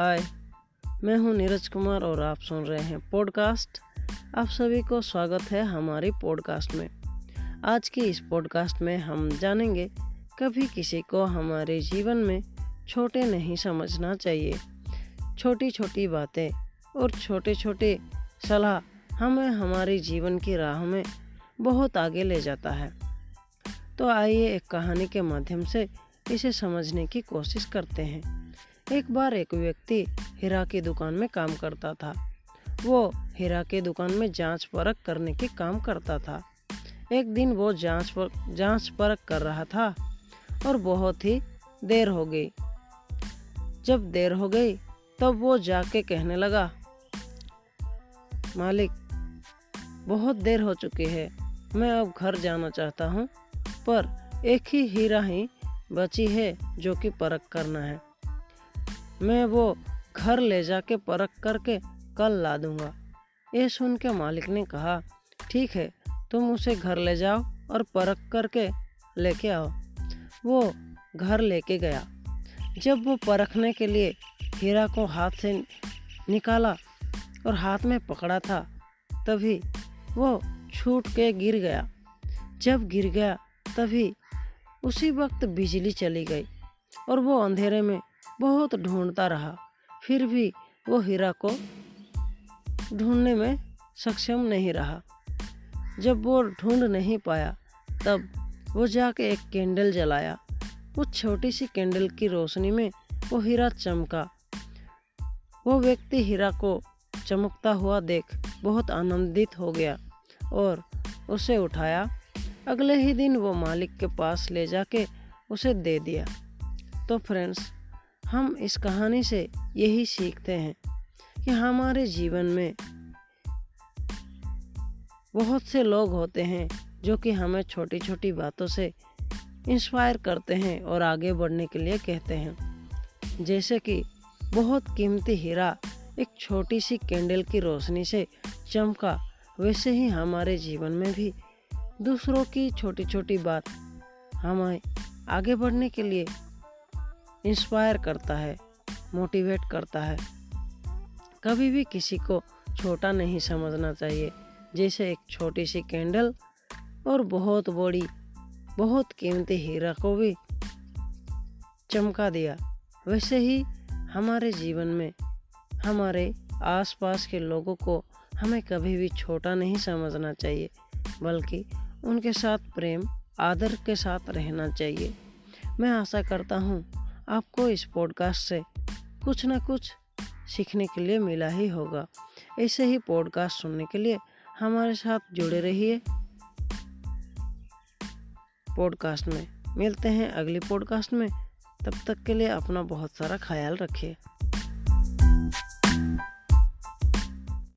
हाय मैं हूँ नीरज कुमार और आप सुन रहे हैं पॉडकास्ट। आप सभी को स्वागत है हमारी पॉडकास्ट में। आज की इस पॉडकास्ट में हम जानेंगे, कभी किसी को हमारे जीवन में छोटे नहीं समझना चाहिए। छोटी छोटी बातें और छोटे छोटे सलाह हमें हमारे जीवन की राह में बहुत आगे ले जाता है। तो आइए एक कहानी के माध्यम से इसे समझने की कोशिश करते हैं। एक बार एक व्यक्ति हीरा की दुकान में काम करता था। वो हीरा की दुकान में जाँच परख करने के काम करता था। एक दिन वो जाँच पर, जाँच परख कर रहा था और बहुत ही देर हो गई। जब देर हो गई, तब वो जाके कहने लगा, मालिक, बहुत देर हो चुकी है। मैं अब घर जाना चाहता हूँ, पर एक ही हीरा ही बची है जो कि परख करना है। मैं वो घर ले जाके परख करके कल ला दूँगा। ये सुन के मालिक ने कहा, ठीक है, तुम उसे घर ले जाओ और परख करके लेके आओ। वो घर लेके गया। जब वो परखने के लिए हीरा को हाथ से निकाला और हाथ में पकड़ा था, तभी वो छूट के गिर गया। जब गिर गया, तभी उसी वक्त बिजली चली गई और वो अंधेरे में बहुत ढूंढता रहा। फिर भी वो हीरा को ढूँढने में सक्षम नहीं रहा। जब वो ढूंढ नहीं पाया, तब वो जाके एक कैंडल जलाया। उस छोटी सी कैंडल की रोशनी में वो हीरा चमका। वो व्यक्ति हीरा को चमकता हुआ देख बहुत आनंदित हो गया और उसे उठाया। अगले ही दिन वो मालिक के पास ले जाके उसे दे दिया। तो फ्रेंड्स हम इस कहानी से यही सीखते हैं कि हमारे जीवन में बहुत से लोग होते हैं जो कि हमें छोटी छोटी बातों से इंस्पायर करते हैं और आगे बढ़ने के लिए कहते हैं। जैसे कि बहुत कीमती हीरा एक छोटी सी कैंडल की रोशनी से चमका, वैसे ही हमारे जीवन में भी दूसरों की छोटी छोटी बात हमें आगे बढ़ने के लिए इंस्पायर करता है मोटिवेट करता है। कभी भी किसी को छोटा नहीं समझना चाहिए, जैसे एक छोटी सी कैंडल और बहुत बड़ी, बहुत कीमती हीरा को भी चमका दिया। वैसे ही हमारे जीवन में, हमारे आसपास के लोगों को हमें कभी भी छोटा नहीं समझना चाहिए, बल्कि उनके साथ प्रेम, आदर के साथ रहना चाहिए। मैं आशा करता हूँ आपको इस पॉडकास्ट से कुछ ना कुछ सीखने के लिए मिला ही होगा। ऐसे ही पॉडकास्ट सुनने के लिए हमारे साथ जुड़े रहिए। पॉडकास्ट में मिलते हैं अगली पॉडकास्ट में। तब तक के लिए अपना बहुत सारा ख्याल रखिए।